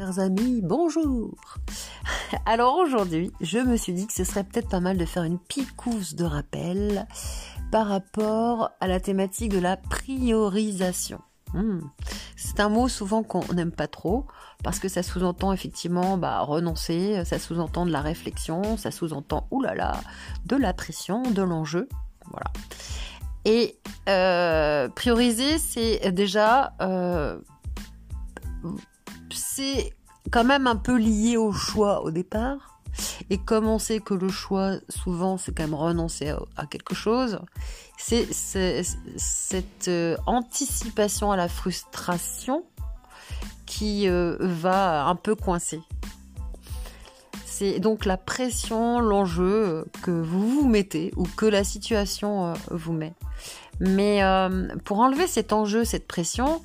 chers amis, bonjour Alors aujourd'hui, je me suis dit que ce serait peut-être pas mal de faire une picousse de rappel par rapport à la thématique de la priorisation. Hmm. C'est un mot souvent qu'on n'aime pas trop parce que ça sous-entend effectivement bah, renoncer, ça sous-entend de la réflexion, ça sous-entend oulala de la pression, de l'enjeu, voilà. Et euh, prioriser, c'est déjà euh, c'est quand même un peu lié au choix au départ. Et comme on sait que le choix, souvent, c'est quand même renoncer à, quelque chose, c'est cette euh, anticipation à la frustration qui euh, va un peu coincer. C'est donc la pression, l'enjeu que vous vous mettez ou que la situation euh, vous met. Mais pour enlever cet enjeu, cette pression,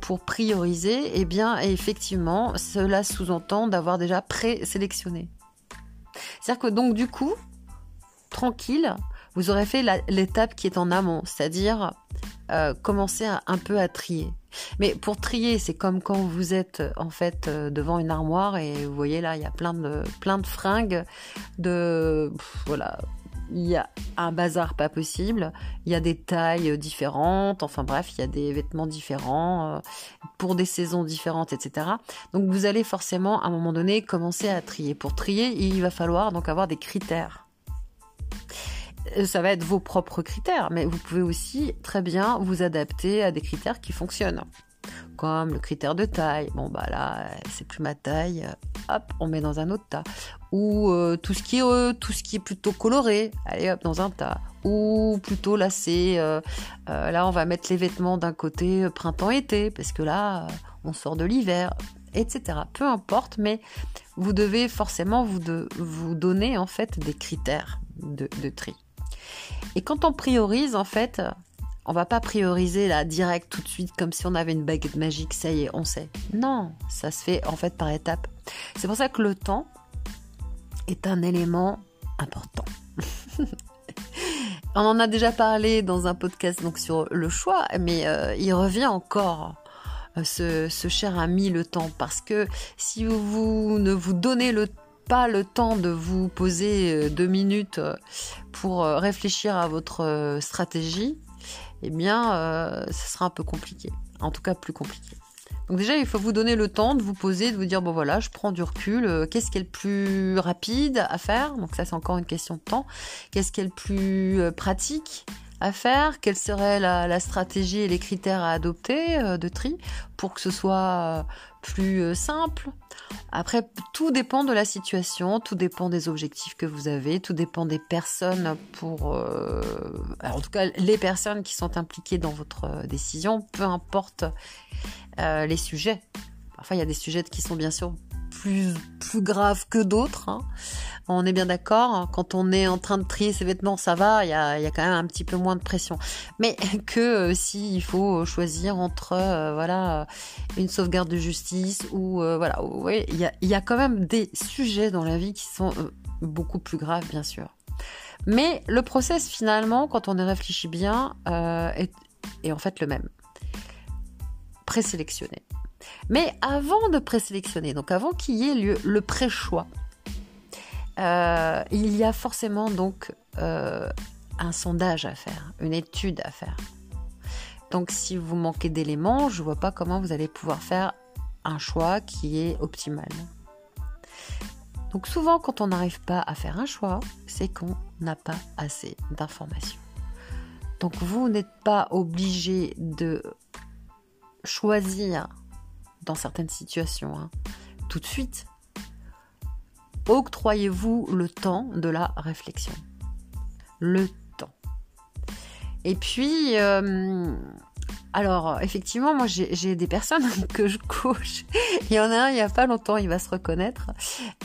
pour prioriser, eh bien, effectivement, cela sous-entend d'avoir déjà présélectionné. C'est-à-dire que donc, du coup, tranquille, vous aurez fait l'étape qui est en amont, c'est-à-dire euh, commencer un peu à trier. Mais pour trier, c'est comme quand vous êtes en fait euh, devant une armoire et vous voyez là, il y a plein de plein de fringues, de voilà, il y a un bazar pas possible, il y a des tailles différentes, enfin bref, il y a des vêtements différents, euh, pour des saisons différentes, etc. Donc vous allez forcément à un moment donné commencer à trier. Pour trier, il va falloir donc avoir des critères. Euh, ça va être vos propres critères, mais vous pouvez aussi très bien vous adapter à des critères qui fonctionnent comme le critère de taille. Bon bah là, c'est plus ma taille. Hop, on met dans un autre tas. Ou euh, tout ce qui est euh, tout ce qui est plutôt coloré. Allez hop dans un tas. Ou plutôt là c'est euh, là on va mettre les vêtements d'un côté printemps-été parce que là on sort de l'hiver, etc. Peu importe, mais vous devez forcément vous, donner en fait des critères de, de tri. Et quand on priorise en fait, on va pas prioriser là direct tout de suite comme si on avait une baguette magique, ça y est, on sait. Non, ça se fait en fait par étapes. C'est pour ça que le temps est un élément important. on en a déjà parlé dans un podcast donc sur le choix, mais euh, il revient encore. Euh, ce, cher ami le temps parce que si vous ne vous donnez pas le temps de vous poser euh, deux minutes pour réfléchir à votre stratégie, eh bien, euh, ça sera un peu compliqué. En tout cas, plus compliqué. Donc déjà, il faut vous donner le temps de vous poser, de vous dire, bon voilà, je prends du recul, euh, qu'est-ce qui est le plus rapide à faire? Donc ça, c'est encore une question de temps. Qu'est-ce qui est le plus euh, pratique? Faire, quelle serait la, stratégie et les critères à adopter euh, de tri pour que ce soit euh, plus euh, simple. Après, tout dépend de la situation, tout dépend des objectifs que vous avez, tout dépend des personnes pour, en tout cas, les personnes qui sont impliquées dans votre décision, peu importe les sujets. Parfois, il y a des sujets qui sont bien sûr plus, plus graves que d'autres. Hein. On est bien d'accord. Quand on est en train de trier ses vêtements, ça va. Il y a, quand même un petit peu moins de pression. Mais que euh, si il faut choisir entre euh, voilà une sauvegarde de justice ou euh, voilà, il y a, y a quand même des sujets dans la vie qui sont beaucoup plus graves, bien sûr. Mais le process finalement, quand on y réfléchit bien, est, est en fait le même. Présélectionner. Mais avant de présélectionner, donc avant qu'il y ait lieu le pré-choix, euh, il y a forcément donc euh, un sondage à faire, une étude à faire. Donc si vous manquez d'éléments, je ne vois pas comment vous allez pouvoir faire un choix qui est optimal. Donc souvent quand on n'arrive pas à faire un choix, c'est qu'on n'a pas assez d'informations. Donc vous n'êtes pas obligé de choisir dans certaines situations hein, tout de suite octroyez-vous le temps de la réflexion. Le temps. Et puis, euh, alors effectivement, moi j'ai des personnes que je coach. Il y en a un il n'y a pas longtemps, il va se reconnaître,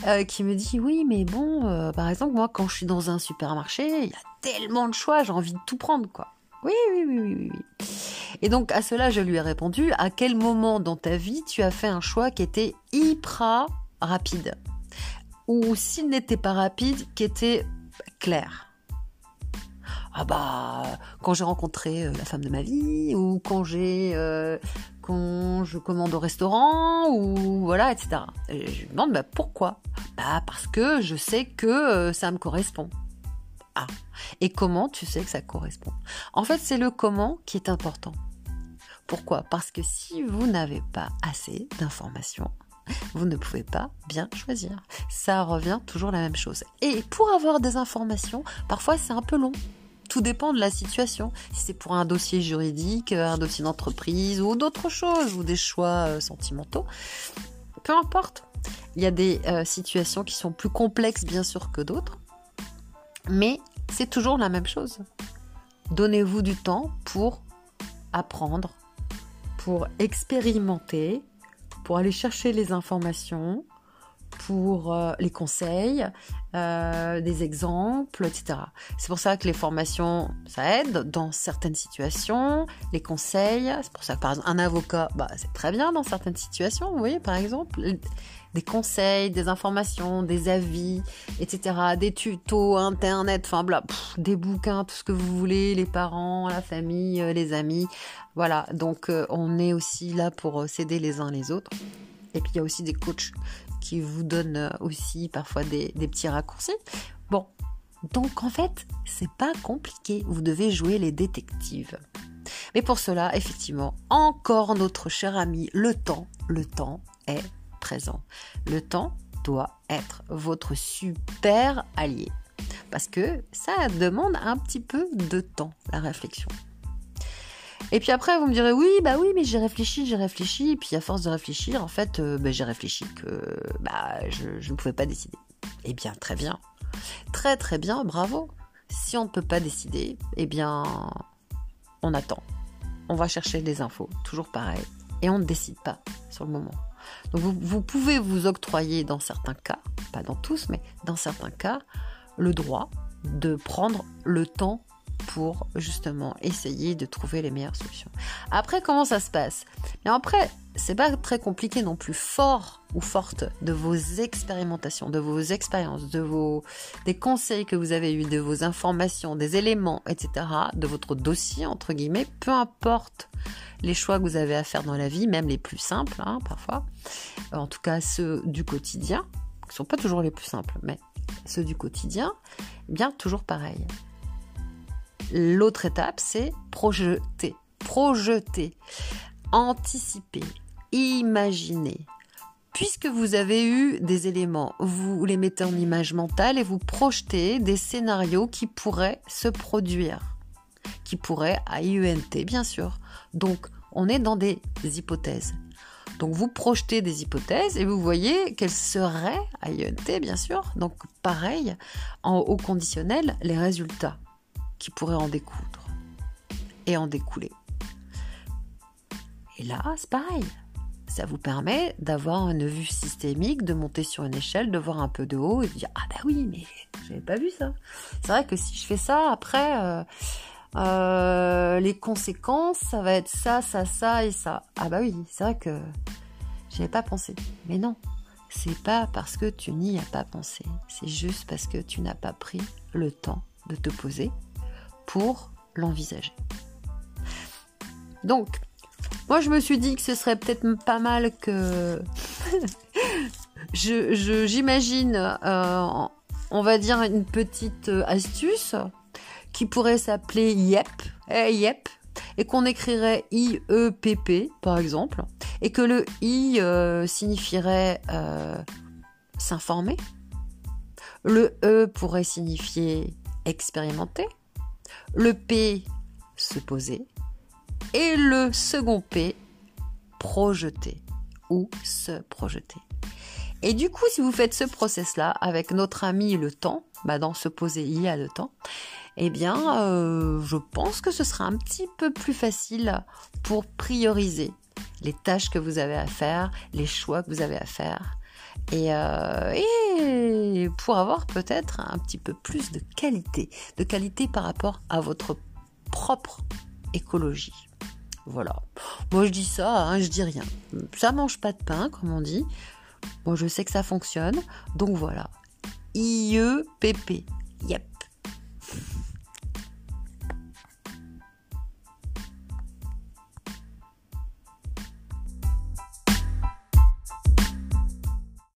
euh, qui me dit oui, mais bon, euh, par exemple moi quand je suis dans un supermarché, il y a tellement de choix, j'ai envie de tout prendre quoi. Oui, oui, oui, oui, oui. Et donc à cela, je lui ai répondu à quel moment dans ta vie tu as fait un choix qui était hyper rapide ou s'il n'était pas rapide, qui était clair? ah bah quand j'ai rencontré euh, la femme de ma vie ou quand j'ai euh, quand je commande au restaurant ou voilà etc. je lui demande bah pourquoi? Bah parce que je sais que euh, ça me correspond. Ah et comment tu sais que ça correspond? En fait c'est le comment qui est important. Pourquoi? Parce que si vous n'avez pas assez d'informations, vous ne pouvez pas bien choisir. Ça revient toujours la même chose. Et pour avoir des informations, parfois c'est un peu long. Tout dépend de la situation. Si c'est pour un dossier juridique, un dossier d'entreprise ou d'autres choses, ou des choix euh, sentimentaux, peu importe. Il y a des euh, situations qui sont plus complexes bien sûr que d'autres, mais c'est toujours la même chose. Donnez-vous du temps pour apprendre, expérimenter, pour aller chercher les informations, pour euh, les conseils, euh, des exemples, etc. C'est pour ça que les formations, ça aide dans certaines situations, les conseils, c'est pour ça que par exemple un avocat, bah, c'est très bien dans certaines situations, vous voyez par exemple, des conseils, des informations, des avis, etc., des tutos, internet, enfin bla, des bouquins, tout ce que vous voulez, les parents, la famille, euh, les amis, voilà, donc on est aussi là pour s'aider les uns les autres. Et puis il y a aussi des coachs qui vous donnent euh, aussi parfois des, petits raccourcis. Bon, donc en fait, c'est pas compliqué. Vous devez jouer les détectives. Mais pour cela, effectivement, encore notre cher ami, le temps, le temps est présent. Le temps doit être votre super allié. Parce que ça demande un petit peu de temps, la réflexion. Et puis après, vous me direz, oui, bah oui, mais j'ai réfléchi, j'ai réfléchi. Et puis à force de réfléchir, en fait, euh, bah, j'ai réfléchi que bah, je, ne pouvais pas décider. Eh bien, très bien. Très très bien, bravo. Si on ne peut pas décider, eh bien, on attend. On va chercher des infos, toujours pareil. Et on ne décide pas sur le moment. Donc vous, vous pouvez vous octroyer dans certains cas, pas dans tous, mais dans certains cas, le droit de prendre le temps pour justement essayer de trouver les meilleures solutions. Après, comment ça se passe? Et après, c'est pas très compliqué non plus. Fort ou forte de vos expérimentations, de vos expériences, de vos des conseils que vous avez eus, de vos informations, des éléments, etc., de votre dossier entre guillemets, peu importe les choix que vous avez à faire dans la vie, même les plus simples, hein, parfois, en tout cas ceux du quotidien, qui sont pas toujours les plus simples, mais ceux du quotidien, bien toujours pareil. L'autre étape, c'est projeter. Projeter, anticiper, imaginer. Puisque vous avez eu des éléments, vous les mettez en image mentale et vous projetez des scénarios qui pourraient se produire. Qui pourraient, à IENT bien sûr. Donc, on est dans des hypothèses. Donc vous projetez des hypothèses et vous voyez quelles seraient, à IENT bien sûr, donc pareil, en, au conditionnel, les résultats qui pourrait en découdre et en découler. Et là, c'est pareil. Ça vous permet d'avoir une vue systémique, de monter sur une échelle, de voir un peu de haut et de dire Ah bah oui, mais j'avais pas vu ça. C'est vrai que si je fais ça, après, euh, euh, les conséquences, ça va être ça, ça, ça et ça. Ah bah oui, c'est vrai que j'avais pas pensé. Mais non, c'est pas parce que tu n'y as pas pensé. C'est juste parce que tu n'as pas pris le temps de te poser pour l'envisager. Donc, moi je me suis dit que ce serait peut-être pas mal que j'imagine, euh, on va dire une petite euh, astuce qui pourrait s'appeler YEP, eh, et qu'on écrirait I-E-P-P par exemple, et que le I euh, signifierait s'informer, le E pourrait signifier expérimenter, le P, se poser. Et le second P, projeter ou se projeter. Et du coup, si vous faites ce process-là avec notre ami le temps, bah dans se poser il y a le temps, eh bien, euh, je pense que ce sera un petit peu plus facile pour prioriser les tâches que vous avez à faire, les choix que vous avez à faire, et, euh, et pour avoir peut-être un petit peu plus de qualité, de qualité par rapport à votre propre écologie. Voilà. Moi je dis ça, hein, je dis rien. Ça mange pas de pain, comme on dit. Moi je sais que ça fonctionne. Donc voilà. IEPP. Yep.